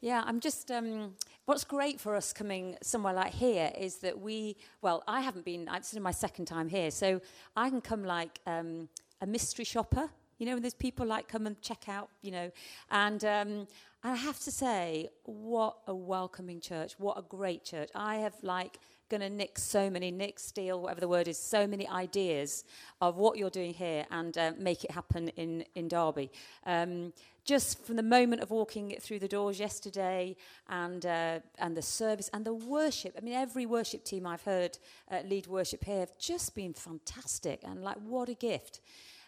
Yeah, I'm just. Um, what's great for us coming somewhere like here is that we. Well, I haven't been. This is my second time here, so I can come like um, a mystery shopper. You know, when there's people like come and check out. You know, and um, I have to say, what a welcoming church! What a great church! I have like going to nick so many, nick, steal, whatever the word is, so many ideas of what you're doing here and uh, make it happen in, in Derby. Um, just from the moment of walking through the doors yesterday and, uh, and the service and the worship. I mean, every worship team I've heard uh, lead worship here have just been fantastic and like, what a gift.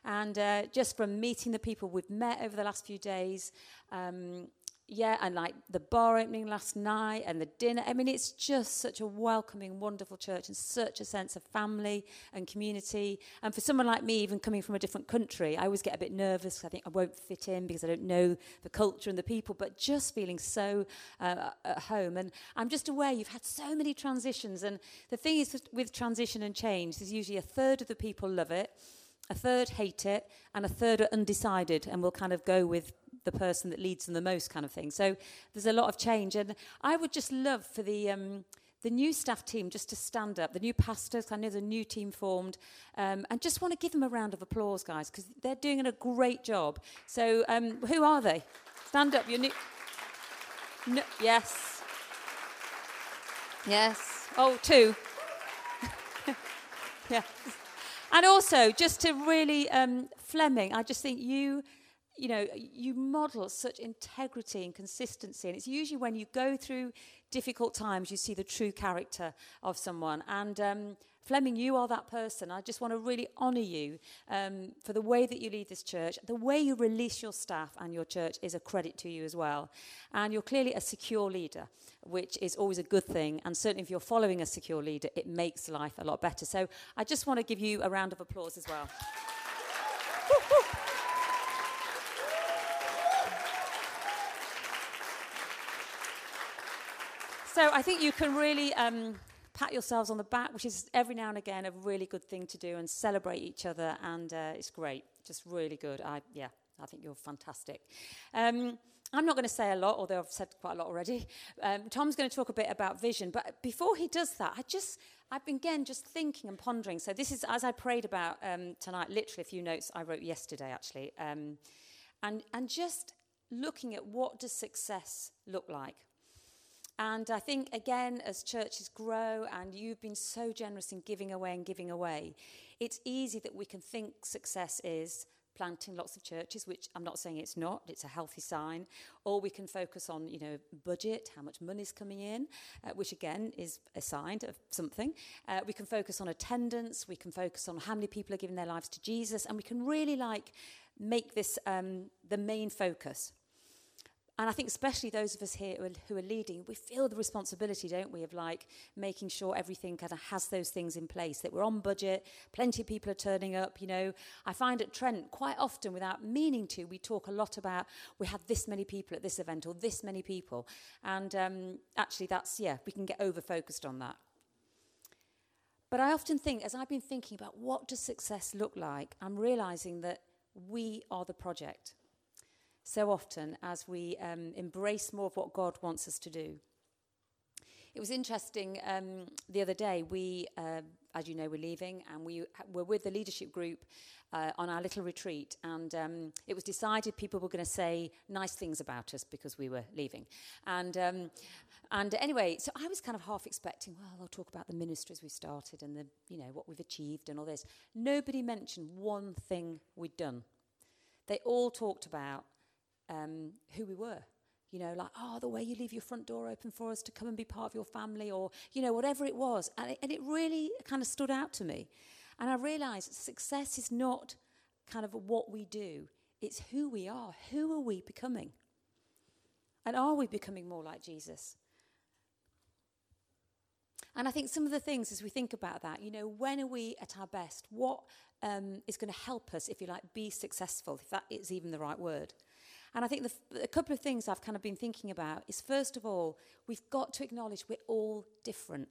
And uh, just from meeting the people we've met over the last few days, um, yeah, and like the bar opening last night and the dinner. I mean, it's just such a welcoming, wonderful church and such a sense of family and community. And for someone like me, even coming from a different country, I always get a bit nervous. I think I won't fit in because I don't know the culture and the people, but just feeling so uh, at home. And I'm just aware you've had so many transitions. And the thing is with transition and change, there's usually a third of the people love it a third hate it, and a third are undecided and will kind of go with the person that leads them the most kind of thing. So there's a lot of change. And I would just love for the. Um, the new staff team just to stand up, the new pastors, I know the new team formed, um, and just want to give them a round of applause, guys, because they're doing a great job. So, um, who are they? Stand up, you're new. No, yes. Yes. Oh, two. yeah. And also, just to really, um, Fleming, I just think you you know, you model such integrity and consistency. And it's usually when you go through difficult times, you see the true character of someone. And um, Fleming, you are that person. I just want to really honour you um, for the way that you lead this church. The way you release your staff and your church is a credit to you as well. And you're clearly a secure leader, which is always a good thing. And certainly if you're following a secure leader, it makes life a lot better. So I just want to give you a round of applause as well. So I think you can really um, pat yourselves on the back, which is every now and again a really good thing to do, and celebrate each other, and uh, it's great, just really good. I yeah, I think you're fantastic. Um, I'm not going to say a lot, although I've said quite a lot already. Um, Tom's going to talk a bit about vision, but before he does that, I just I've been again just thinking and pondering. So this is as I prayed about um, tonight. Literally a few notes I wrote yesterday, actually, um, and and just looking at what does success look like and I think, again, as churches grow and you've been so generous in giving away and giving away, it's easy that we can think success is planting lots of churches, which I'm not saying it's not, it's a healthy sign. Or we can focus on, you know, budget, how much money's coming in, uh, which again is a sign of something. Uh, we can focus on attendance, we can focus on how many people are giving their lives to Jesus, and we can really like make this um, the main focus. And I think, especially those of us here who are, who are, leading, we feel the responsibility, don't we, of like making sure everything kind of has those things in place, that we're on budget, plenty of people are turning up. You know, I find at Trent quite often, without meaning to, we talk a lot about we had this many people at this event or this many people. And um, actually, that's, yeah, we can get over focused on that. But I often think, as I've been thinking about what does success look like, I'm realizing that we are the project so often as we um, embrace more of what God wants us to do. It was interesting um, the other day, we, uh, as you know, we're leaving and we were with the leadership group uh, on our little retreat. And um, it was decided people were going to say nice things about us because we were leaving. And, um, and anyway, so I was kind of half expecting, well, they'll talk about the ministries we started and the, you know, what we've achieved and all this. Nobody mentioned one thing we'd done. They all talked about um, who we were. You know, like, oh, the way you leave your front door open for us to come and be part of your family, or, you know, whatever it was. And it, and it really kind of stood out to me. And I realized success is not kind of what we do, it's who we are. Who are we becoming? And are we becoming more like Jesus? And I think some of the things as we think about that, you know, when are we at our best? What um, is going to help us, if you like, be successful, if that is even the right word? And I think the, a couple of things I've kind of been thinking about is first of all, we've got to acknowledge we're all different.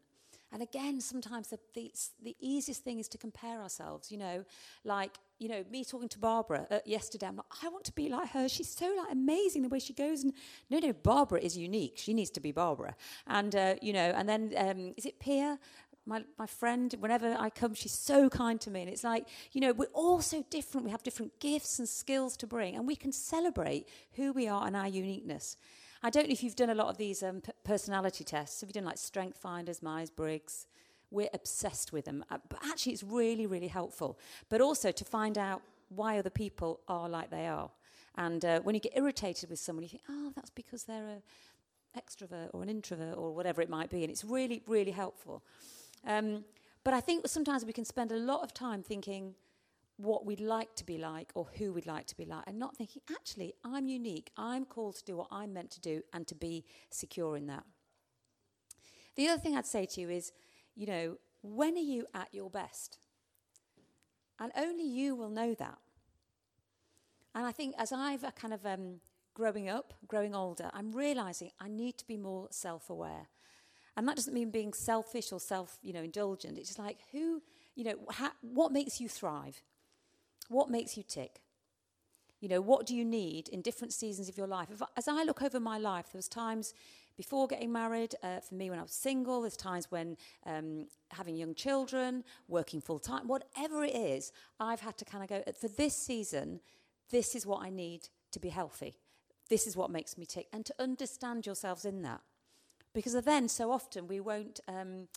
And again, sometimes the, the, the easiest thing is to compare ourselves, you know, like, you know, me talking to Barbara uh, yesterday, I'm like, I want to be like her. She's so like amazing the way she goes. And no, no, Barbara is unique. She needs to be Barbara. And uh, you know, and then um, is it Pia? My, my friend, whenever I come, she's so kind to me. And it's like, you know, we're all so different. We have different gifts and skills to bring, and we can celebrate who we are and our uniqueness. I don't know if you've done a lot of these um, p- personality tests. Have you done like Strength Finders, Myers Briggs? We're obsessed with them. Uh, but actually, it's really, really helpful. But also to find out why other people are like they are. And uh, when you get irritated with someone, you think, oh, that's because they're an extrovert or an introvert or whatever it might be. And it's really, really helpful. Um, but I think sometimes we can spend a lot of time thinking what we'd like to be like or who we'd like to be like and not thinking, actually, I'm unique. I'm called to do what I'm meant to do and to be secure in that. The other thing I'd say to you is, you know, when are you at your best? And only you will know that. And I think as I've uh, kind of um, growing up, growing older, I'm realizing I need to be more self aware. And that doesn't mean being selfish or self, you know, indulgent. It's just like who, you know, ha- what makes you thrive? What makes you tick? You know, what do you need in different seasons of your life? If, as I look over my life, there was times before getting married, uh, for me when I was single, there's times when um, having young children, working full time, whatever it is, I've had to kind of go, for this season, this is what I need to be healthy. This is what makes me tick. And to understand yourselves in that. Because then, so often, we won't um,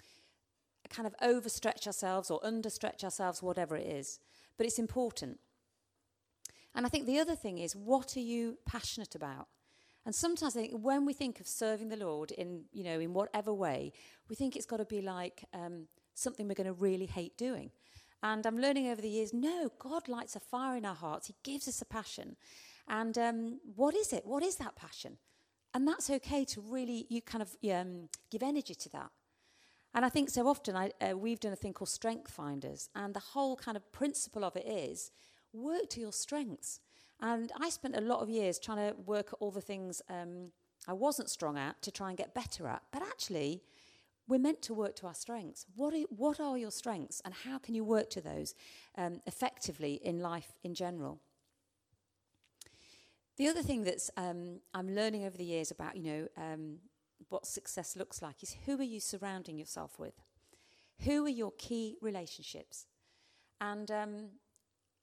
kind of overstretch ourselves or understretch ourselves, whatever it is. But it's important. And I think the other thing is, what are you passionate about? And sometimes I think when we think of serving the Lord in, you know, in whatever way, we think it's got to be like um, something we're going to really hate doing. And I'm learning over the years, no, God lights a fire in our hearts. He gives us a passion. And um, what is it? What is that passion? And that's okay to really, you kind of um, give energy to that. And I think so often I, uh, we've done a thing called Strength Finders. And the whole kind of principle of it is work to your strengths. And I spent a lot of years trying to work at all the things um, I wasn't strong at to try and get better at. But actually, we're meant to work to our strengths. What are, what are your strengths, and how can you work to those um, effectively in life in general? The other thing that um, I'm learning over the years about, you know, um, what success looks like is who are you surrounding yourself with? Who are your key relationships? And um,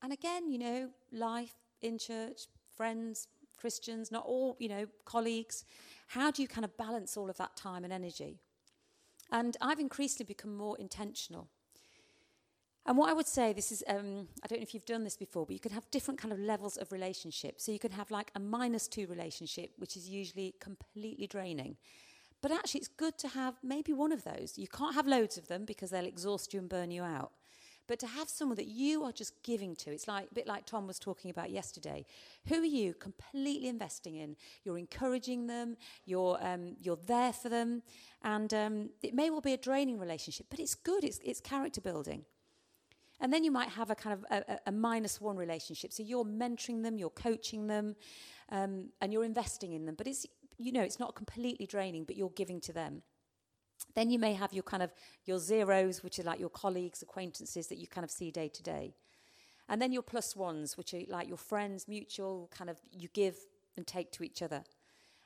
and again, you know, life in church, friends, Christians, not all, you know, colleagues. How do you kind of balance all of that time and energy? And I've increasingly become more intentional. And what I would say, this is, um, I don't know if you've done this before, but you can have different kind of levels of relationship. So you can have like a minus two relationship, which is usually completely draining. But actually, it's good to have maybe one of those. You can't have loads of them because they'll exhaust you and burn you out but to have someone that you are just giving to, it's like a bit like Tom was talking about yesterday. Who are you completely investing in? You're encouraging them, you're, um, you're there for them, and um, it may well be a draining relationship, but it's good, it's, it's character building. And then you might have a kind of a, a minus one relationship. So you're mentoring them, you're coaching them, um, and you're investing in them. But it's, you know, it's not completely draining, but you're giving to them. Then you may have your kind of your zeros, which are like your colleagues, acquaintances that you kind of see day to day. And then your plus ones, which are like your friends, mutual, kind of you give and take to each other.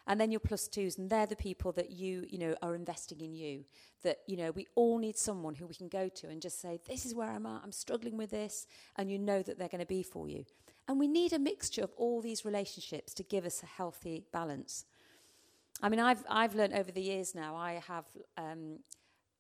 And then your plus twos, and they're the people that you, you know, are investing in you. That, you know, we all need someone who we can go to and just say, This is where I'm at, I'm struggling with this, and you know that they're going to be for you. And we need a mixture of all these relationships to give us a healthy balance. I mean, I've, I've learned over the years now, I have, um,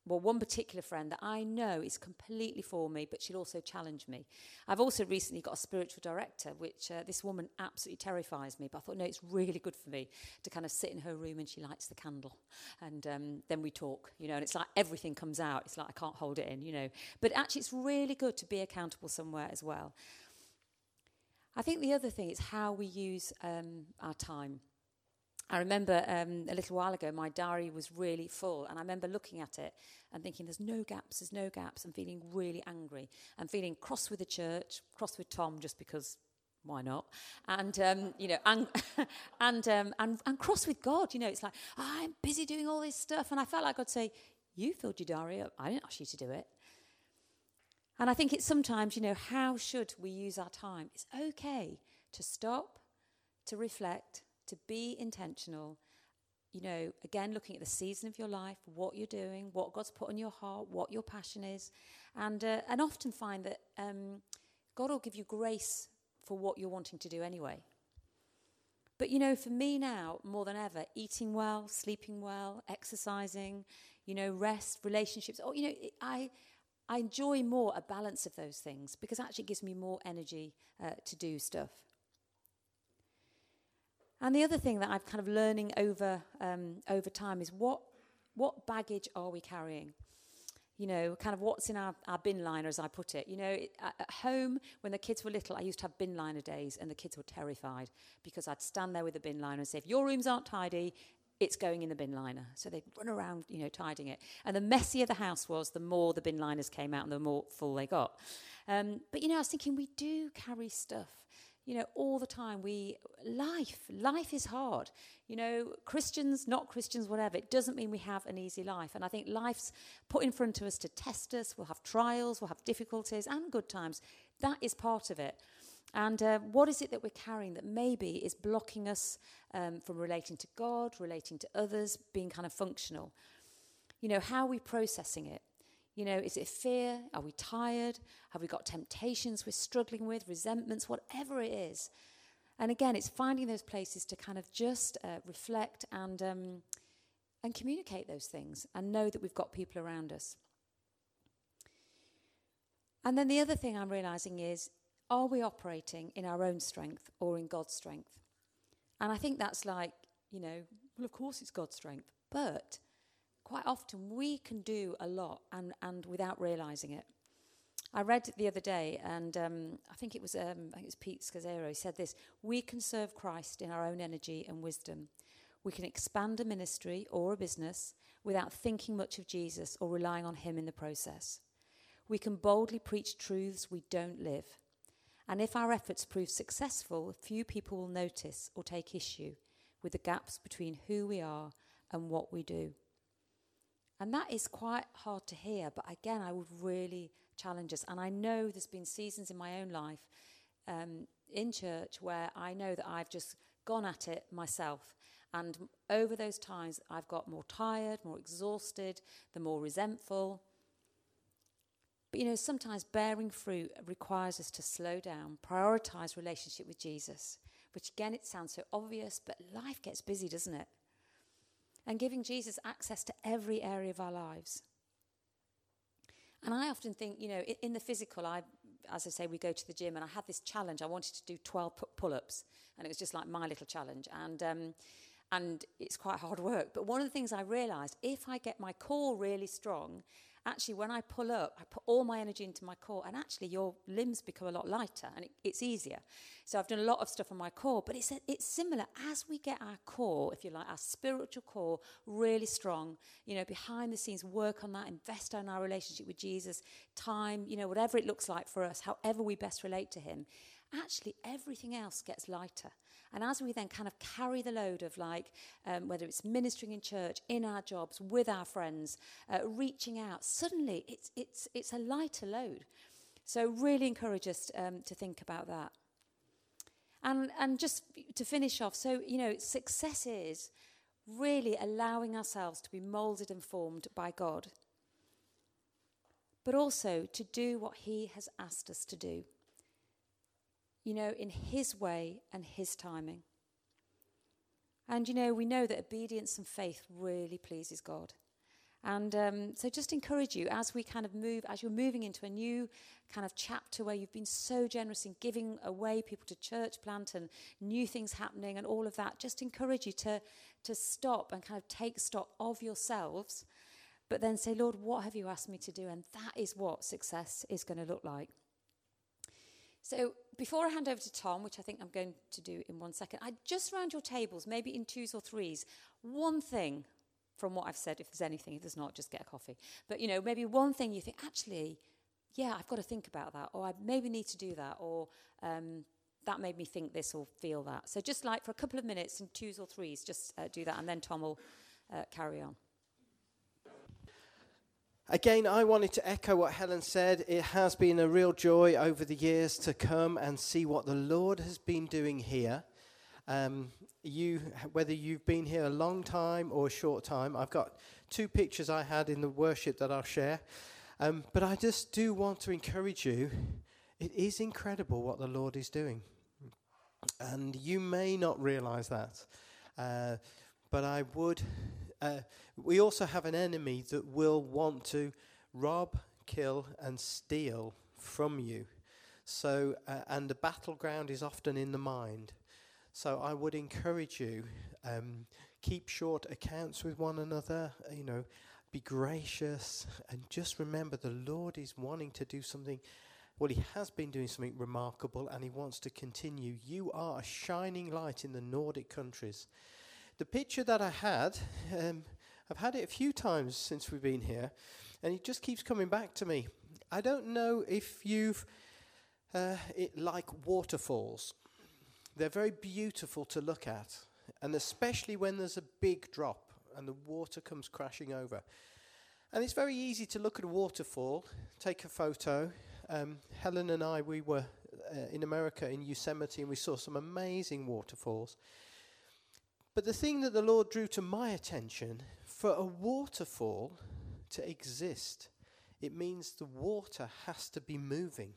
well, one particular friend that I know is completely for me, but she'll also challenge me. I've also recently got a spiritual director, which uh, this woman absolutely terrifies me, but I thought, no, it's really good for me to kind of sit in her room and she lights the candle. And um, then we talk, you know, and it's like everything comes out. It's like I can't hold it in, you know. But actually, it's really good to be accountable somewhere as well. I think the other thing is how we use um, our time. I remember um, a little while ago, my diary was really full, and I remember looking at it and thinking, there's no gaps, there's no gaps. I'm feeling really angry. I'm feeling cross with the church, cross with Tom just because why not? And um, you know, and and, um, and and cross with God. You know, it's like oh, I'm busy doing all this stuff, and I felt like I'd say, "You filled your diary up. I didn't ask you to do it." And I think it's sometimes, you know, how should we use our time? It's okay to stop, to reflect, to be intentional. You know, again, looking at the season of your life, what you're doing, what God's put on your heart, what your passion is, and uh, and often find that um, God will give you grace for what you're wanting to do anyway. But you know, for me now, more than ever, eating well, sleeping well, exercising, you know, rest, relationships. Oh, you know, I I enjoy more a balance of those things because actually it gives me more energy uh, to do stuff. And the other thing that I've kind of learning over um, over time is what what baggage are we carrying? You know, kind of what's in our, our bin liner, as I put it. You know, it, at home, when the kids were little, I used to have bin liner days, and the kids were terrified because I'd stand there with the bin liner and say, if your rooms aren't tidy, it's going in the bin liner. So they'd run around, you know, tidying it. And the messier the house was, the more the bin liners came out and the more full they got. Um, but, you know, I was thinking we do carry stuff you know, all the time. We life, life is hard. You know, Christians, not Christians, whatever. It doesn't mean we have an easy life. And I think life's put in front of us to test us. We'll have trials, we'll have difficulties, and good times. That is part of it. And uh, what is it that we're carrying that maybe is blocking us um, from relating to God, relating to others, being kind of functional? You know, how are we processing it? You know, is it fear? Are we tired? Have we got temptations we're struggling with, resentments, whatever it is? And again, it's finding those places to kind of just uh, reflect and, um, and communicate those things and know that we've got people around us. And then the other thing I'm realizing is are we operating in our own strength or in God's strength? And I think that's like, you know, well, of course it's God's strength, but quite often we can do a lot and, and without realizing it. I read the other day, and um, I think it was um, I think it was Pete Scazzero. He said this: "We can serve Christ in our own energy and wisdom. We can expand a ministry or a business without thinking much of Jesus or relying on Him in the process. We can boldly preach truths we don't live, and if our efforts prove successful, few people will notice or take issue with the gaps between who we are and what we do." And that is quite hard to hear, but again, I would really challenge us. And I know there's been seasons in my own life um, in church where I know that I've just gone at it myself. And over those times, I've got more tired, more exhausted, the more resentful. But you know, sometimes bearing fruit requires us to slow down, prioritize relationship with Jesus, which again, it sounds so obvious, but life gets busy, doesn't it? And giving Jesus access to every area of our lives. And I often think, you know, in the physical, I, as I say, we go to the gym, and I had this challenge. I wanted to do 12 pull-ups, and it was just like my little challenge. And um, and it's quite hard work. But one of the things I realised, if I get my core really strong actually, when I pull up, I put all my energy into my core, and actually, your limbs become a lot lighter and it, it's easier. So I've done a lot of stuff on my core, but it's, a, it's similar. As we get our core, if you like, our spiritual core really strong, you know, behind the scenes, work on that, invest in our relationship with Jesus, time, you know, whatever it looks like for us, however we best relate to Him, actually, everything else gets lighter. And as we then kind of carry the load of like, um, whether it's ministering in church, in our jobs, with our friends, uh, reaching out, suddenly it's, it's, it's a lighter load. So, really encourage us um, to think about that. And, and just to finish off, so, you know, success is really allowing ourselves to be molded and formed by God, but also to do what He has asked us to do you know, in His way and His timing. And, you know, we know that obedience and faith really pleases God. And um, so just encourage you as we kind of move, as you're moving into a new kind of chapter where you've been so generous in giving away people to church plant and new things happening and all of that, just encourage you to, to stop and kind of take stock of yourselves, but then say, Lord, what have you asked me to do? And that is what success is going to look like. So before I hand over to Tom, which I think I'm going to do in one second, I just round your tables, maybe in twos or threes, one thing from what I've said, if there's anything, if there's not, just get a coffee. But, you know, maybe one thing you think, actually, yeah, I've got to think about that, or I maybe need to do that, or um, that made me think this or feel that. So just like for a couple of minutes in twos or threes, just uh, do that, and then Tom will uh, carry on. Again, I wanted to echo what Helen said. It has been a real joy over the years to come and see what the Lord has been doing here. Um, you, whether you've been here a long time or a short time, I've got two pictures I had in the worship that I'll share. Um, but I just do want to encourage you. It is incredible what the Lord is doing. And you may not realize that. Uh, but I would uh, we also have an enemy that will want to rob, kill, and steal from you. So, uh, and the battleground is often in the mind. So, I would encourage you um, keep short accounts with one another. You know, be gracious, and just remember the Lord is wanting to do something. Well, He has been doing something remarkable, and He wants to continue. You are a shining light in the Nordic countries. The picture that I had, um, I've had it a few times since we've been here, and it just keeps coming back to me. I don't know if you've uh, it like waterfalls. They're very beautiful to look at, and especially when there's a big drop and the water comes crashing over. And it's very easy to look at a waterfall, take a photo. Um, Helen and I, we were uh, in America in Yosemite, and we saw some amazing waterfalls. But the thing that the Lord drew to my attention for a waterfall to exist, it means the water has to be moving.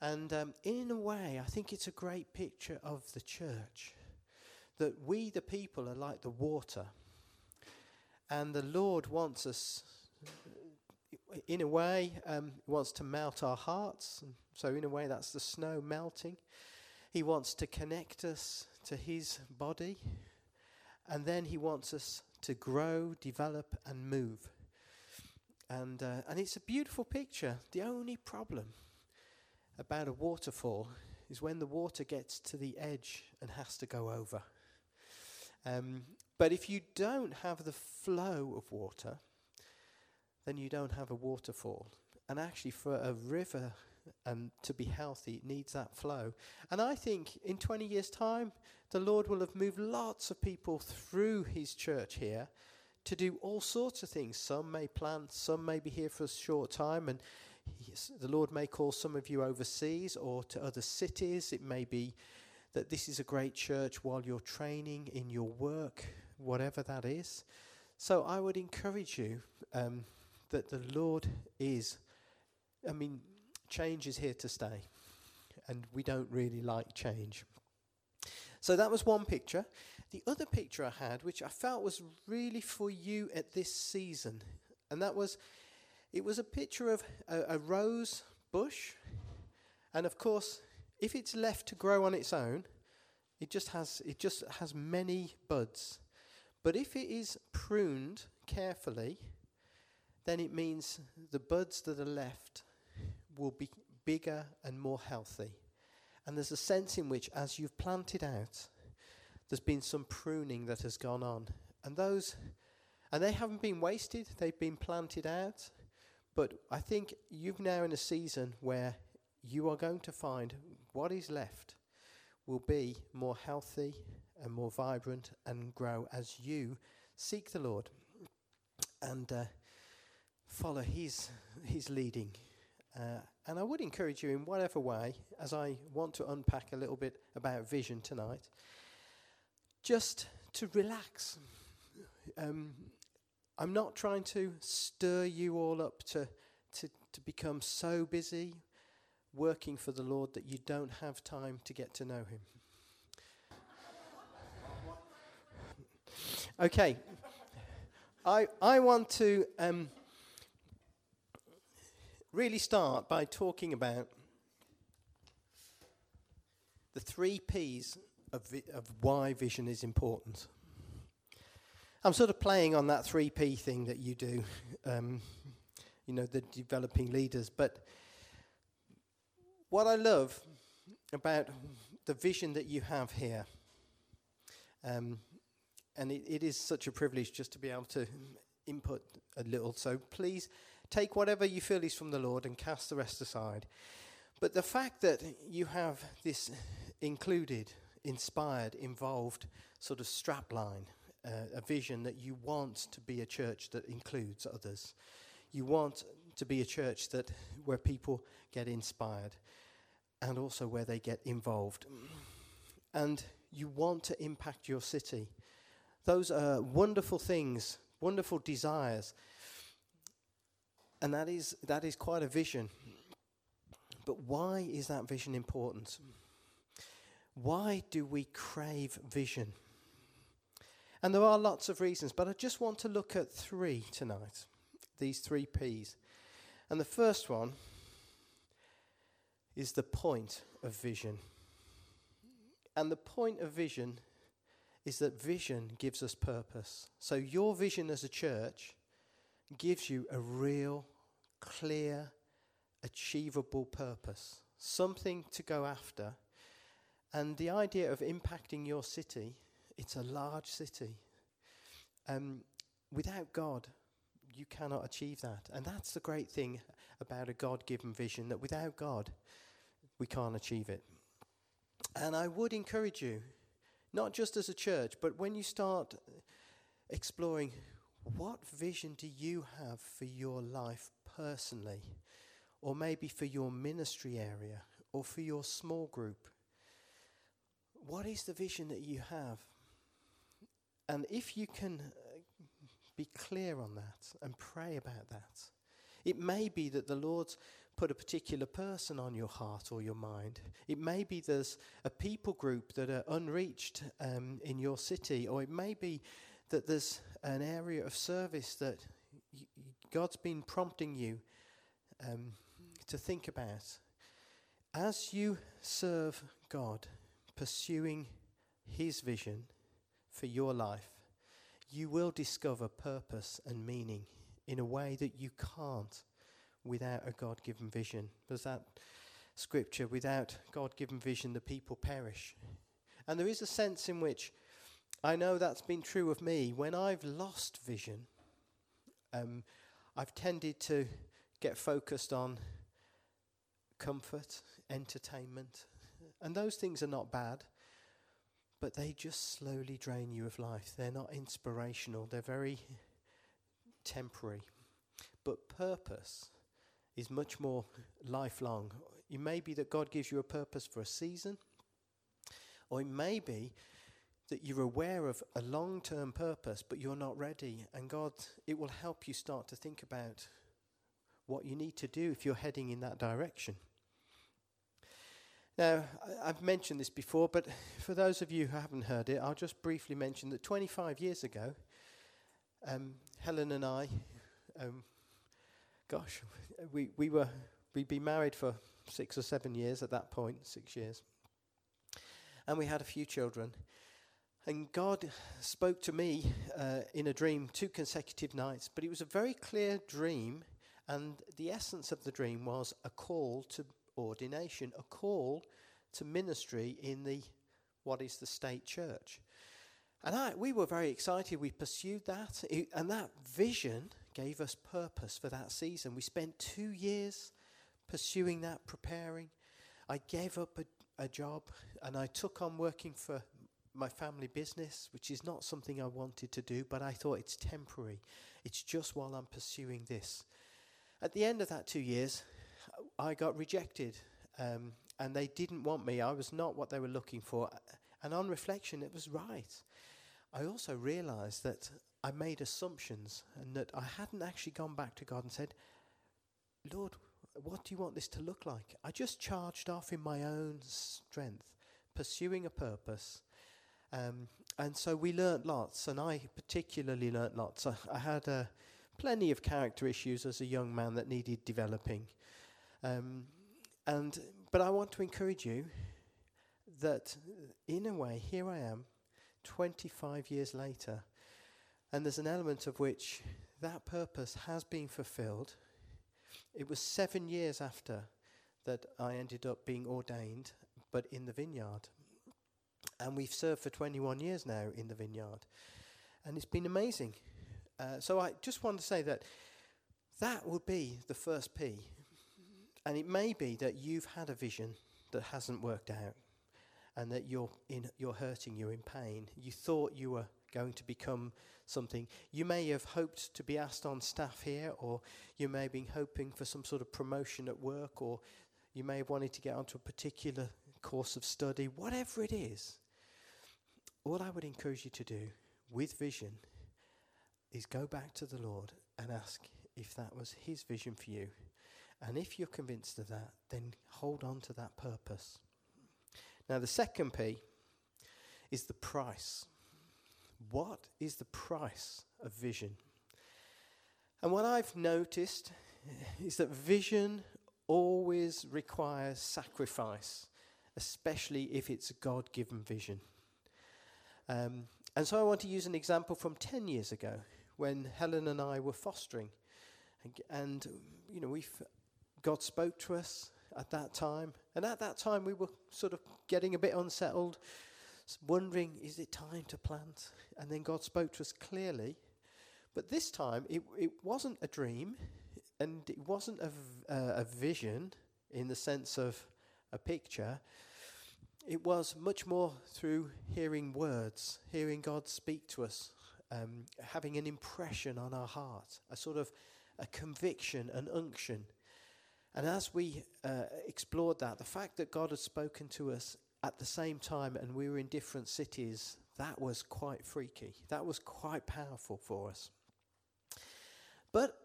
And um, in a way, I think it's a great picture of the church. That we, the people, are like the water. And the Lord wants us, in a way, um, wants to melt our hearts. So, in a way, that's the snow melting. He wants to connect us to his body, and then he wants us to grow, develop, and move. And, uh, and it's a beautiful picture. The only problem about a waterfall is when the water gets to the edge and has to go over. Um, but if you don't have the flow of water, then you don't have a waterfall. And actually, for a river and to be healthy, it needs that flow. And I think in 20 years' time, the Lord will have moved lots of people through His church here to do all sorts of things. Some may plant, some may be here for a short time, and the Lord may call some of you overseas or to other cities. It may be that this is a great church while you're training in your work, whatever that is. So I would encourage you um, that the Lord is, I mean, change is here to stay. And we don't really like change. So that was one picture. The other picture I had, which I felt was really for you at this season, and that was it was a picture of a, a rose bush. And of course, if it's left to grow on its own, it just has it just has many buds. But if it is pruned carefully, then it means the buds that are left will be bigger and more healthy. And there's a sense in which, as you've planted out, there's been some pruning that has gone on. And those, and they haven't been wasted, they've been planted out. But I think you've now in a season where you are going to find what is left will be more healthy and more vibrant and grow as you seek the Lord and uh, follow His His leading. Uh, and I would encourage you in whatever way, as I want to unpack a little bit about vision tonight, just to relax. Um, I'm not trying to stir you all up to, to, to become so busy working for the Lord that you don't have time to get to know Him. okay. I, I want to. Um, really start by talking about the three P's of, vi- of why vision is important. I'm sort of playing on that 3P thing that you do, um, you know, the developing leaders. But what I love about the vision that you have here, um, and it, it is such a privilege just to be able to input a little. So please take whatever you feel is from the Lord and cast the rest aside. But the fact that you have this included, inspired, involved sort of strapline, uh, a vision that you want to be a church that includes others, You want to be a church that where people get inspired and also where they get involved. And you want to impact your city. Those are wonderful things, wonderful desires. And that is, that is quite a vision. But why is that vision important? Why do we crave vision? And there are lots of reasons, but I just want to look at three tonight these three P's. And the first one is the point of vision. And the point of vision is that vision gives us purpose. So your vision as a church gives you a real, clear, achievable purpose, something to go after. And the idea of impacting your city, it's a large city. Um, without God, you cannot achieve that. And that's the great thing about a God given vision that without God, we can't achieve it. And I would encourage you, not just as a church, but when you start exploring what vision do you have for your life personally, or maybe for your ministry area, or for your small group, what is the vision that you have? And if you can be clear on that and pray about that. It may be that the Lord's put a particular person on your heart or your mind. It may be there's a people group that are unreached um, in your city, or it may be that there's an area of service that God's been prompting you um, to think about. As you serve God, pursuing His vision for your life, you will discover purpose and meaning in a way that you can't without a God given vision. There's that scripture without God given vision, the people perish. And there is a sense in which I know that's been true of me. When I've lost vision, um, I've tended to get focused on comfort, entertainment, and those things are not bad but they just slowly drain you of life. They're not inspirational, they're very temporary. But purpose is much more lifelong. It may be that God gives you a purpose for a season, or it may be that you're aware of a long term purpose, but you're not ready. And God, it will help you start to think about what you need to do if you're heading in that direction. Now, I've mentioned this before, but for those of you who haven't heard it, I'll just briefly mention that 25 years ago, um, Helen and I, um, gosh, we, we were, we'd been married for six or seven years at that point, six years. And we had a few children. And God spoke to me uh, in a dream two consecutive nights, but it was a very clear dream. And the essence of the dream was a call to ordination, a call to ministry in the what is the state church. And I, we were very excited. We pursued that, it, and that vision gave us purpose for that season. We spent two years pursuing that, preparing. I gave up a, a job, and I took on working for my family business, which is not something I wanted to do, but I thought it's temporary. It's just while I'm pursuing this. At the end of that two years, I got rejected, um, and they didn't want me. I was not what they were looking for. And on reflection, it was right. I also realized that I made assumptions and that I hadn't actually gone back to God and said, Lord, what do you want this to look like? I just charged off in my own strength, pursuing a purpose. Um, and so we learnt lots, and I particularly learnt lots. I, I had uh, plenty of character issues as a young man that needed developing. Um, and but I want to encourage you that, in a way, here I am, 25 years later, and there's an element of which that purpose has been fulfilled. It was seven years after that I ended up being ordained, but in the vineyard. And we've served for 21 years now in the vineyard. And it's been amazing. Uh, so I just want to say that that would be the first P and it may be that you've had a vision that hasn't worked out and that you're, in, you're hurting, you're in pain. You thought you were going to become something. You may have hoped to be asked on staff here, or you may have been hoping for some sort of promotion at work, or you may have wanted to get onto a particular course of study, whatever it is. All I would encourage you to do with vision is go back to the Lord and ask if that was His vision for you. And if you're convinced of that, then hold on to that purpose. Now, the second P is the price. What is the price of vision? And what I've noticed is that vision always requires sacrifice, especially if it's a God given vision. Um, and so I want to use an example from 10 years ago when Helen and I were fostering. And, and you know, we God spoke to us at that time. And at that time, we were sort of getting a bit unsettled, wondering, is it time to plant? And then God spoke to us clearly. But this time, it, it wasn't a dream and it wasn't a, uh, a vision in the sense of a picture. It was much more through hearing words, hearing God speak to us, um, having an impression on our heart, a sort of a conviction, an unction. And as we uh, explored that, the fact that God had spoken to us at the same time and we were in different cities, that was quite freaky. That was quite powerful for us. But,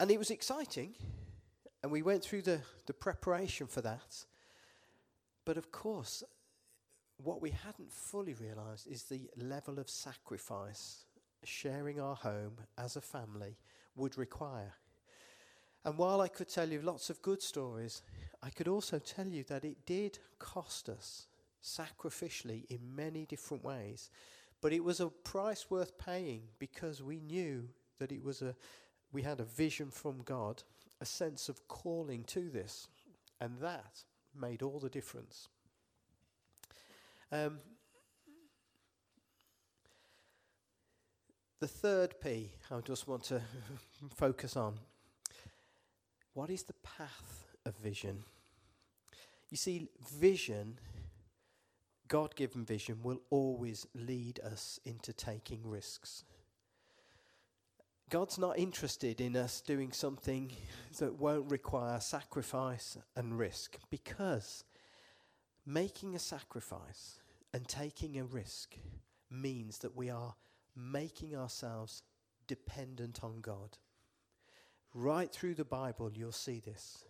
and it was exciting, and we went through the, the preparation for that. But of course, what we hadn't fully realized is the level of sacrifice sharing our home as a family would require. And while I could tell you lots of good stories, I could also tell you that it did cost us sacrificially in many different ways. But it was a price worth paying because we knew that it was a we had a vision from God, a sense of calling to this, and that made all the difference. Um, the third P I just want to focus on what is the path of vision? You see, vision, God given vision, will always lead us into taking risks. God's not interested in us doing something that won't require sacrifice and risk because making a sacrifice and taking a risk means that we are making ourselves dependent on God. Right through the Bible, you'll see this.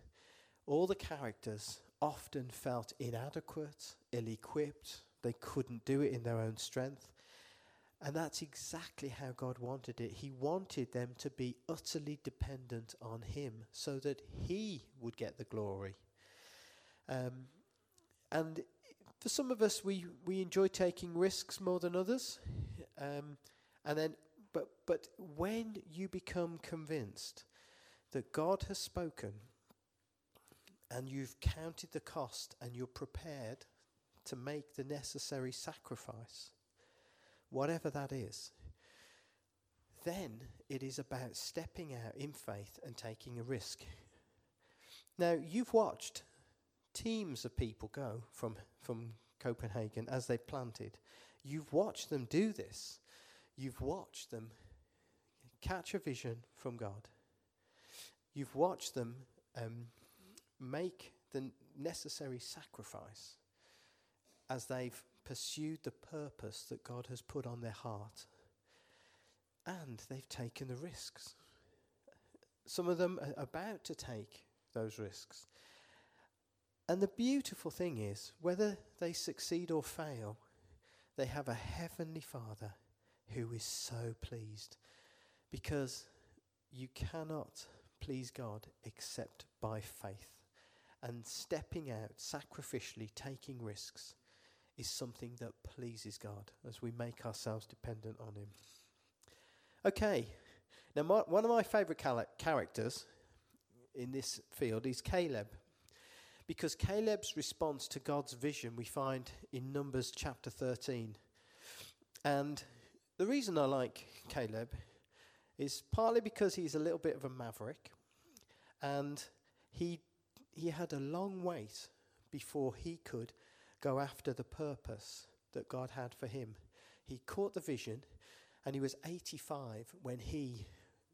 All the characters often felt inadequate, ill equipped, they couldn't do it in their own strength. And that's exactly how God wanted it. He wanted them to be utterly dependent on Him so that He would get the glory. Um, and for some of us, we, we enjoy taking risks more than others. Um, and then, but, but when you become convinced that God has spoken and you've counted the cost and you're prepared to make the necessary sacrifice, whatever that is, then it is about stepping out in faith and taking a risk. Now, you've watched teams of people go from, from Copenhagen as they planted. You've watched them do this. You've watched them catch a vision from God. You've watched them um, make the necessary sacrifice as they've pursued the purpose that God has put on their heart. And they've taken the risks. Some of them are about to take those risks. And the beautiful thing is, whether they succeed or fail, they have a heavenly Father who is so pleased because you cannot please God except by faith. And stepping out sacrificially, taking risks, is something that pleases God as we make ourselves dependent on Him. Okay, now my, one of my favourite cal- characters in this field is Caleb. Because Caleb's response to God's vision we find in Numbers chapter 13. And the reason I like Caleb is partly because he's a little bit of a maverick and he he had a long wait before he could go after the purpose that God had for him. he caught the vision, and he was 85 when he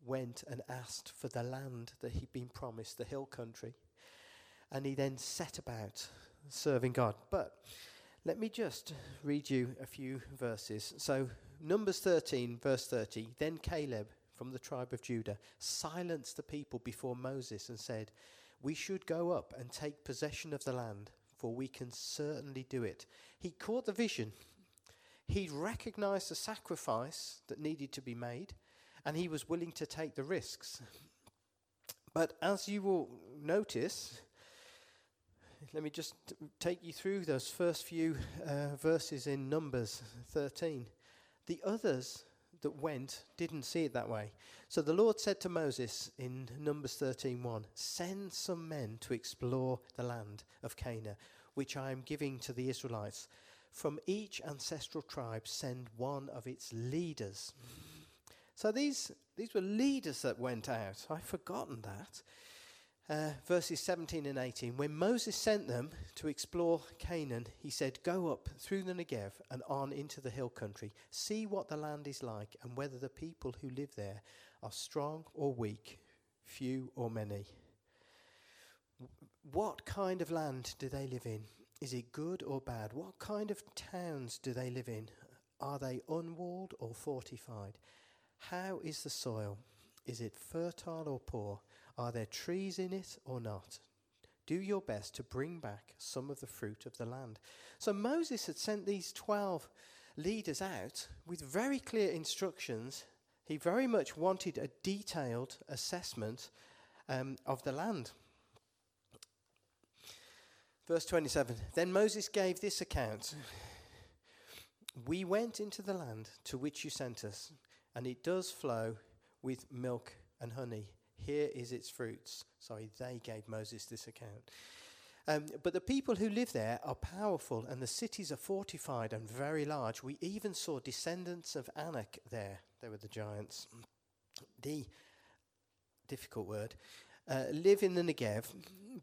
went and asked for the land that he'd been promised, the hill country. And he then set about serving God. But let me just read you a few verses. So, Numbers 13, verse 30. Then Caleb from the tribe of Judah silenced the people before Moses and said, We should go up and take possession of the land, for we can certainly do it. He caught the vision. He recognized the sacrifice that needed to be made and he was willing to take the risks. But as you will notice, let me just take you through those first few uh, verses in Numbers 13. The others that went didn't see it that way. So the Lord said to Moses in Numbers 13:1, "Send some men to explore the land of Canaan, which I am giving to the Israelites. From each ancestral tribe send one of its leaders." So these, these were leaders that went out. I've forgotten that. Uh, verses 17 and 18. When Moses sent them to explore Canaan, he said, Go up through the Negev and on into the hill country. See what the land is like and whether the people who live there are strong or weak, few or many. What kind of land do they live in? Is it good or bad? What kind of towns do they live in? Are they unwalled or fortified? How is the soil? Is it fertile or poor? Are there trees in it or not? Do your best to bring back some of the fruit of the land. So Moses had sent these 12 leaders out with very clear instructions. He very much wanted a detailed assessment um, of the land. Verse 27 Then Moses gave this account We went into the land to which you sent us and it does flow with milk and honey. Here is its fruits. Sorry, they gave Moses this account. Um, but the people who live there are powerful, and the cities are fortified and very large. We even saw descendants of Anak there. They were the giants. The difficult word. Uh, live in the Negev.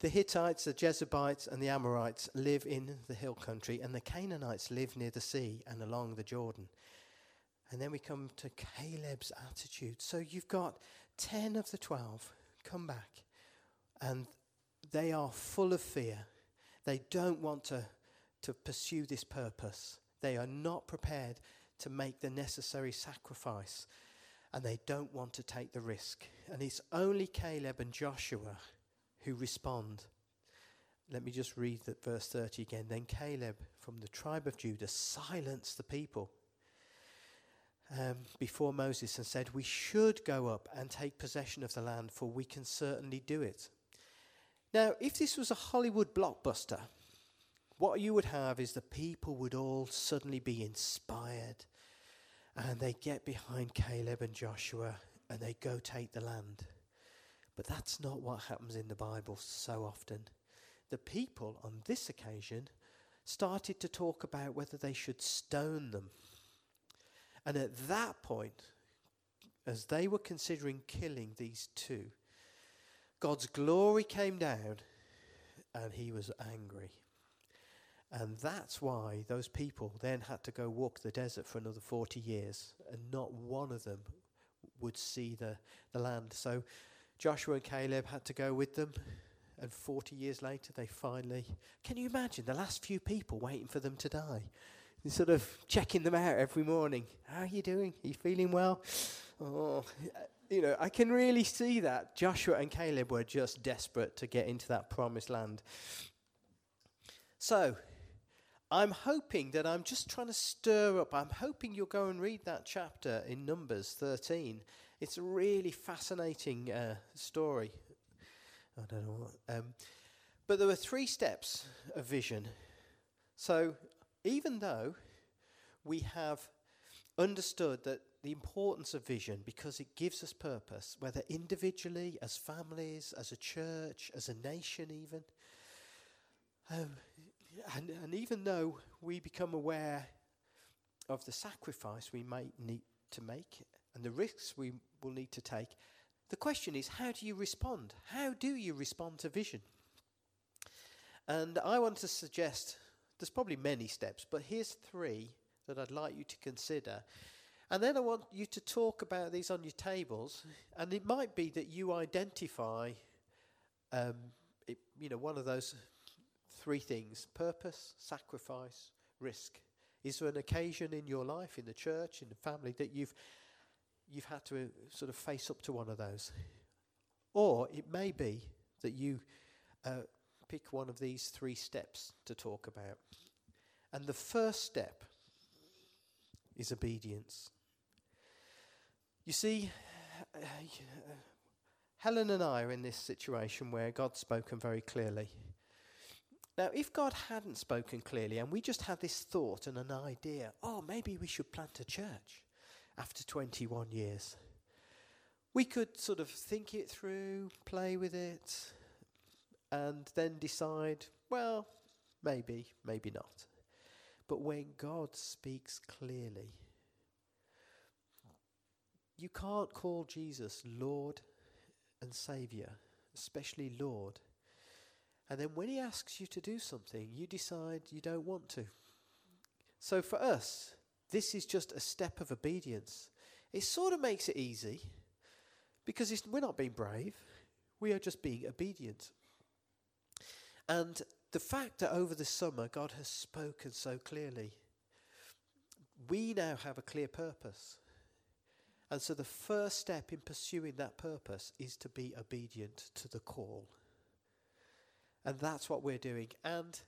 The Hittites, the Jebusites, and the Amorites live in the hill country, and the Canaanites live near the sea and along the Jordan. And then we come to Caleb's attitude. So you've got 10 of the 12 come back, and they are full of fear. They don't want to, to pursue this purpose. They are not prepared to make the necessary sacrifice, and they don't want to take the risk. And it's only Caleb and Joshua who respond. Let me just read that verse 30 again. Then Caleb from the tribe of Judah silenced the people um, before Moses and said, We should go up and take possession of the land, for we can certainly do it. Now, if this was a Hollywood blockbuster, what you would have is the people would all suddenly be inspired and they get behind Caleb and Joshua and they go take the land. But that's not what happens in the Bible so often. The people on this occasion started to talk about whether they should stone them and at that point, as they were considering killing these two, God's glory came down and he was angry. And that's why those people then had to go walk the desert for another 40 years, and not one of them would see the, the land. So Joshua and Caleb had to go with them, and 40 years later, they finally. Can you imagine the last few people waiting for them to die? Sort of checking them out every morning. How are you doing? Are you feeling well? Oh, you know, I can really see that Joshua and Caleb were just desperate to get into that promised land. So, I'm hoping that I'm just trying to stir up. I'm hoping you'll go and read that chapter in Numbers 13. It's a really fascinating uh, story. I don't know. What, um, but there were three steps of vision. So even though we have understood that the importance of vision because it gives us purpose, whether individually, as families, as a church, as a nation, even. Um, and, and even though we become aware of the sacrifice we might need to make and the risks we will need to take, the question is how do you respond? How do you respond to vision? And I want to suggest there's probably many steps, but here's three that I'd like you to consider. And then I want you to talk about these on your tables. And it might be that you identify, um, it, you know, one of those three things purpose, sacrifice, risk. Is there an occasion in your life, in the church, in the family, that you've, you've had to uh, sort of face up to one of those? Or it may be that you uh, pick one of these three steps to talk about. And the first step is obedience. You see, Helen and I are in this situation where God's spoken very clearly. Now, if God hadn't spoken clearly and we just had this thought and an idea, oh, maybe we should plant a church after 21 years, we could sort of think it through, play with it, and then decide, well, maybe, maybe not. But when God speaks clearly, you can't call Jesus Lord and Saviour, especially Lord. And then when he asks you to do something, you decide you don't want to. So for us, this is just a step of obedience. It sort of makes it easy because we're not being brave, we are just being obedient. And the fact that over the summer God has spoken so clearly, we now have a clear purpose. And so the first step in pursuing that purpose is to be obedient to the call. And that's what we're doing. And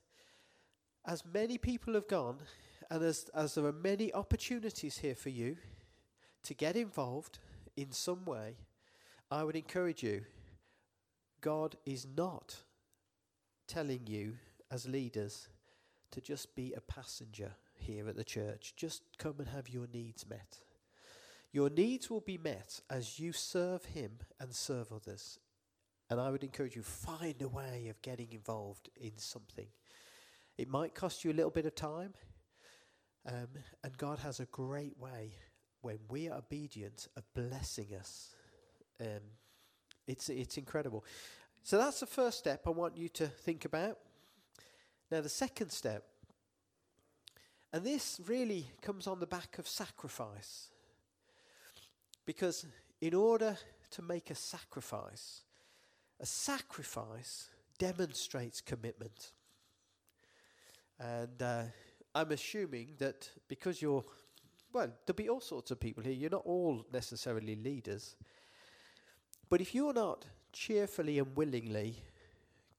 as many people have gone, and as, as there are many opportunities here for you to get involved in some way, I would encourage you God is not telling you as leaders to just be a passenger here at the church. Just come and have your needs met. Your needs will be met as you serve Him and serve others. And I would encourage you find a way of getting involved in something. It might cost you a little bit of time, um, and God has a great way when we are obedient of blessing us. Um, it's it's incredible. So that's the first step I want you to think about. Now, the second step, and this really comes on the back of sacrifice. Because in order to make a sacrifice, a sacrifice demonstrates commitment. And uh, I'm assuming that because you're, well, there'll be all sorts of people here. You're not all necessarily leaders. But if you're not cheerfully and willingly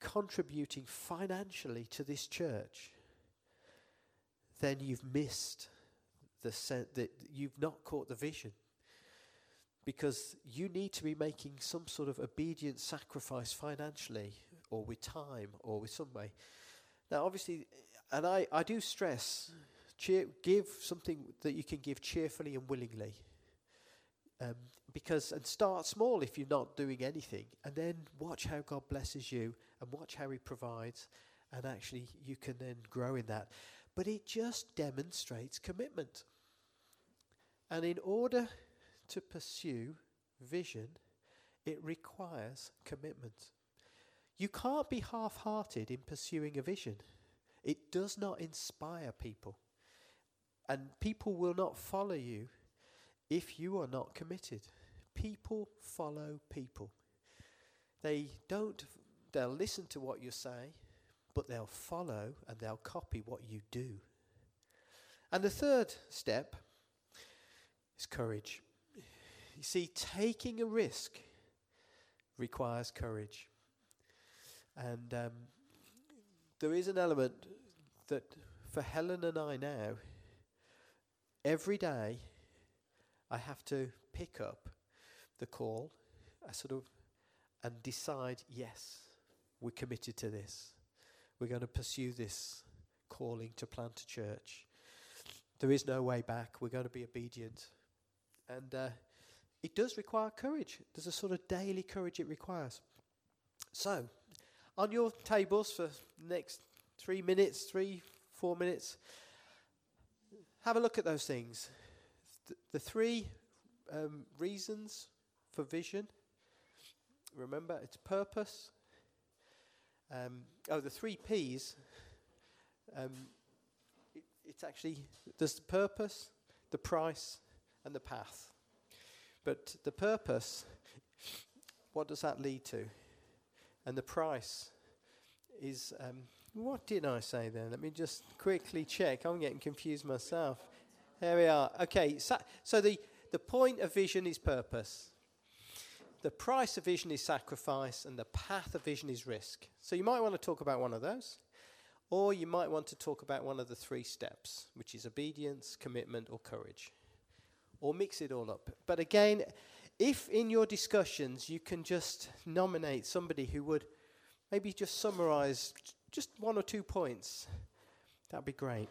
contributing financially to this church, then you've missed the sense that you've not caught the vision. Because you need to be making some sort of obedient sacrifice financially, or with time, or with some way. Now, obviously, and I, I do stress cheer, give something that you can give cheerfully and willingly. Um, because and start small if you're not doing anything, and then watch how God blesses you and watch how He provides, and actually you can then grow in that. But it just demonstrates commitment. And in order to pursue vision, it requires commitment. You can't be half hearted in pursuing a vision, it does not inspire people. And people will not follow you if you are not committed. People follow people. They don't, they'll listen to what you say, but they'll follow and they'll copy what you do. And the third step is courage. You see, taking a risk requires courage. And um, there is an element that for Helen and I now, every day I have to pick up the call, I sort of, and decide, yes, we're committed to this. We're going to pursue this calling to plant a church. There is no way back. We're going to be obedient. And uh, it does require courage. There's a sort of daily courage it requires. So, on your tables for next three minutes, three, four minutes, have a look at those things the three um, reasons for vision. Remember, it's purpose. Um, oh, the three P's. Um, it's actually there's the purpose, the price, and the path. But the purpose, what does that lead to? And the price is um, what did I say then? Let me just quickly check. I'm getting confused myself. There we are. Okay, so, so the, the point of vision is purpose. The price of vision is sacrifice, and the path of vision is risk. So you might want to talk about one of those, or you might want to talk about one of the three steps, which is obedience, commitment, or courage, or mix it all up. But again, if in your discussions you can just nominate somebody who would maybe just summarize just one or two points, that'd be great.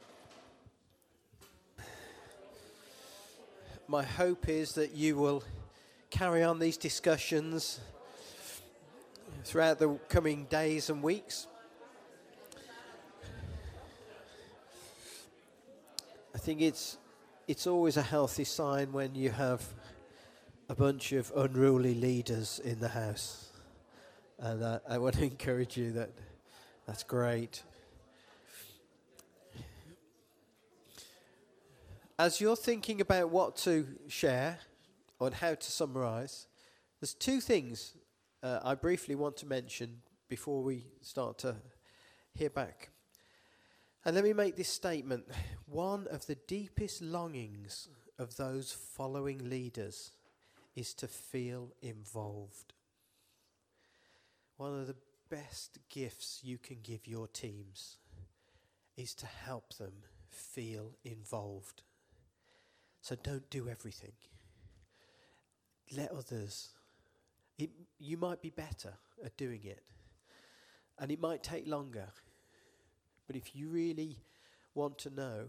My hope is that you will carry on these discussions throughout the coming days and weeks. I think it's it's always a healthy sign when you have a bunch of unruly leaders in the house, and uh, I want to encourage you that that's great. As you're thinking about what to share, on how to summarize. There's two things uh, I briefly want to mention before we start to hear back. And let me make this statement. One of the deepest longings of those following leaders is to feel involved. One of the best gifts you can give your teams is to help them feel involved. So don't do everything let others. It, you might be better at doing it, and it might take longer. But if you really want to know,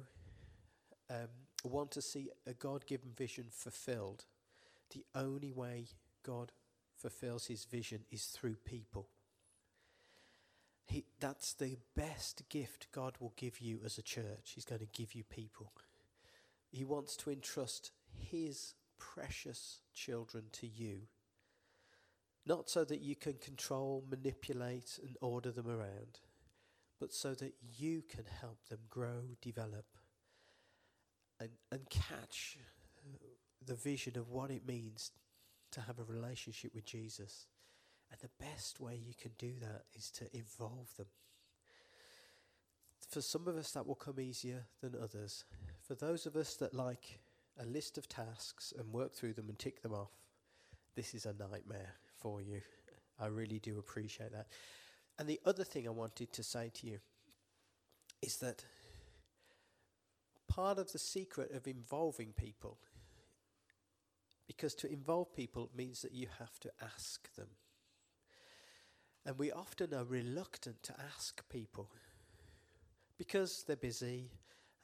um, want to see a God given vision fulfilled, the only way God fulfills his vision is through people. He, that's the best gift God will give you as a church. He's going to give you people. He wants to entrust his precious children to you. Not so that you can control, manipulate, and order them around, but so that you can help them grow, develop, and, and catch the vision of what it means to have a relationship with Jesus. And the best way you can do that is to involve them. For some of us, that will come easier than others. For those of us that like a list of tasks and work through them and tick them off, this is a nightmare for you. I really do appreciate that. And the other thing I wanted to say to you is that part of the secret of involving people, because to involve people means that you have to ask them. And we often are reluctant to ask people because they're busy,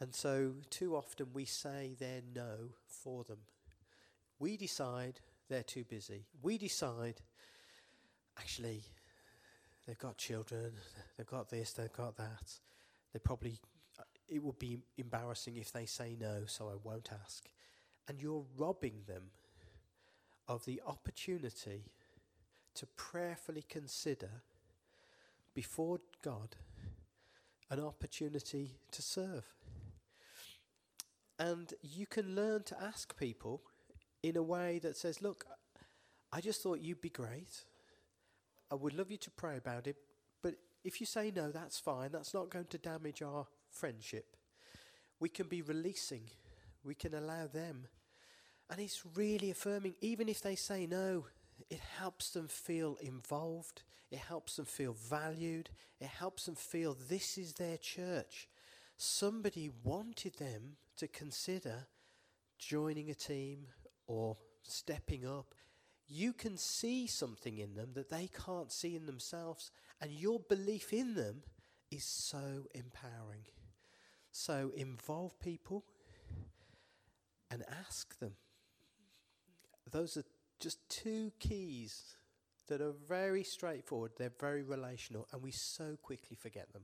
and so, too often we say their no for them. We decide they're too busy. We decide, actually, they've got children, they've got this, they've got that. They probably, uh, it would be embarrassing if they say no, so I won't ask. And you're robbing them of the opportunity to prayerfully consider before God an opportunity to serve. And you can learn to ask people in a way that says, Look, I just thought you'd be great. I would love you to pray about it. But if you say no, that's fine. That's not going to damage our friendship. We can be releasing, we can allow them. And it's really affirming, even if they say no, it helps them feel involved, it helps them feel valued, it helps them feel this is their church. Somebody wanted them to consider joining a team or stepping up, you can see something in them that they can't see in themselves, and your belief in them is so empowering. So involve people and ask them. Those are just two keys that are very straightforward, they're very relational, and we so quickly forget them.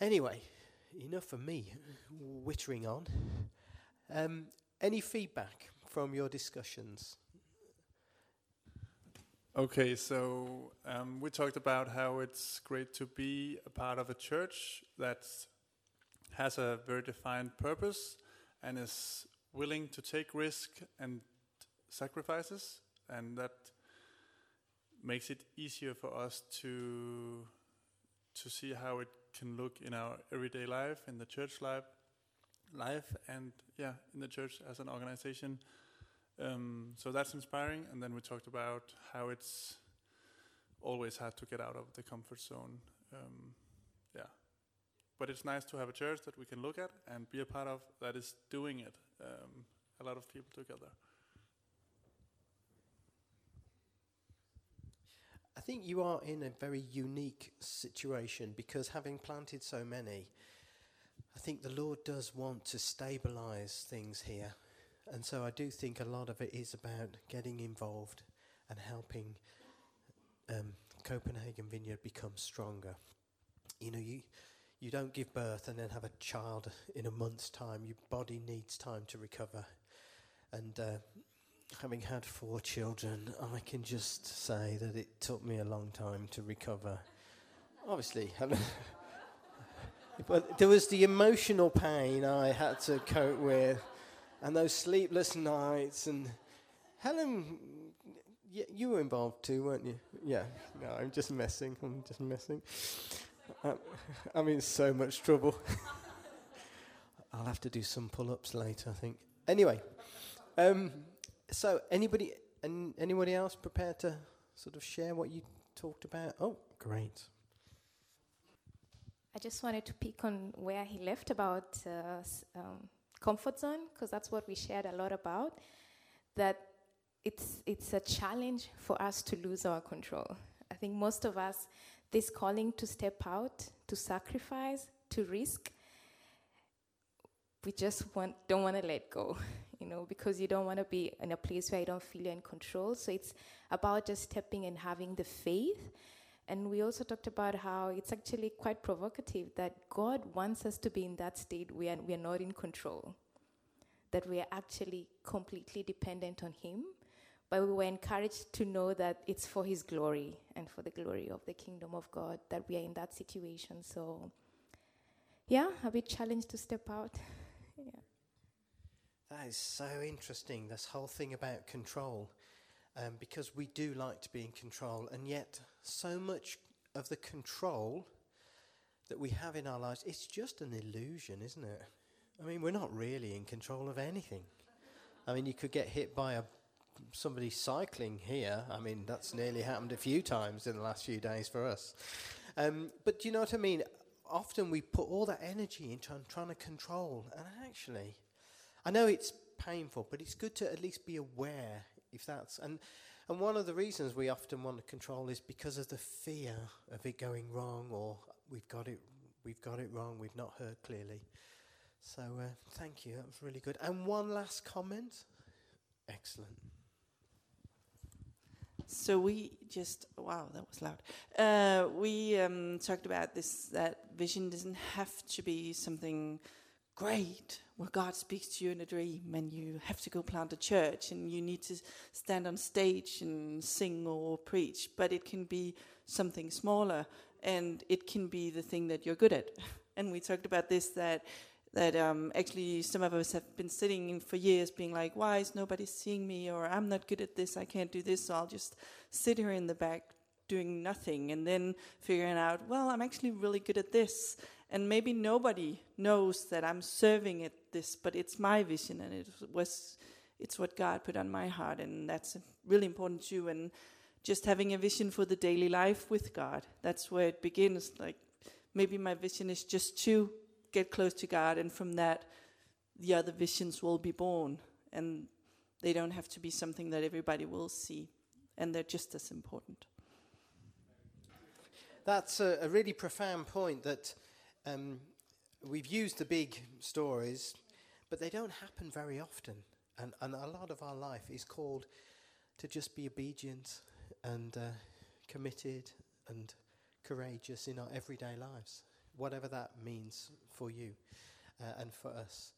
Anyway, enough of me wittering on. Um, any feedback from your discussions? Okay, so um, we talked about how it's great to be a part of a church that has a very defined purpose and is willing to take risk and sacrifices, and that makes it easier for us to to see how it can look in our everyday life, in the church life, life, and yeah, in the church as an organization. Um, so that's inspiring. And then we talked about how it's always had to get out of the comfort zone. Um, yeah, but it's nice to have a church that we can look at and be a part of that is doing it. Um, a lot of people together. I think you are in a very unique situation because having planted so many, I think the Lord does want to stabilize things here. And so I do think a lot of it is about getting involved and helping um, Copenhagen Vineyard become stronger. You know, you, you don't give birth and then have a child in a month's time. Your body needs time to recover. And uh, having had four children, I can just say that it took me a long time to recover. Obviously, but there was the emotional pain I had to cope with, and those sleepless nights. And Helen, y- you were involved too, weren't you? Yeah. No, I'm just messing. I'm just messing. Uh, I'm in so much trouble. I'll have to do some pull-ups later, I think. Anyway. Um, so, anybody, and anybody else prepared to sort of share what you talked about? Oh, great. I just wanted to pick on where he left about uh, um, comfort zone because that's what we shared a lot about. That it's it's a challenge for us to lose our control. I think most of us, this calling to step out, to sacrifice, to risk, we just want don't want to let go you know, because you don't want to be in a place where you don't feel you're in control. So it's about just stepping and having the faith. And we also talked about how it's actually quite provocative that God wants us to be in that state where we are not in control, that we are actually completely dependent on Him. But we were encouraged to know that it's for His glory and for the glory of the kingdom of God that we are in that situation. So, yeah, a bit challenged to step out. That is so interesting, this whole thing about control. Um, because we do like to be in control, and yet so much of the control that we have in our lives, it's just an illusion, isn't it? I mean, we're not really in control of anything. I mean, you could get hit by a somebody cycling here. I mean, that's nearly happened a few times in the last few days for us. Um, but do you know what I mean? Often we put all that energy into trying to control, and actually, I know it's painful, but it's good to at least be aware if that's and and one of the reasons we often want to control is because of the fear of it going wrong or we've got it we've got it wrong, we've not heard clearly. So uh, thank you, that was really good. And one last comment. Excellent. So we just wow, that was loud. Uh, we um, talked about this that vision doesn't have to be something great where God speaks to you in a dream and you have to go plant a church and you need to stand on stage and sing or preach, but it can be something smaller and it can be the thing that you're good at. And we talked about this that that um, actually some of us have been sitting for years being like, why is nobody seeing me or I'm not good at this, I can't do this, so I'll just sit here in the back doing nothing and then figuring out, well, I'm actually really good at this and maybe nobody knows that I'm serving at this, but it's my vision, and it was it's what God put on my heart, and that's really important too. And just having a vision for the daily life with God, that's where it begins. Like maybe my vision is just to get close to God, and from that, the other visions will be born, and they don't have to be something that everybody will see, and they're just as important. That's a, a really profound point that um, we've used the big stories, but they don't happen very often. And, and a lot of our life is called to just be obedient and uh, committed and courageous in our everyday lives, whatever that means for you uh, and for us.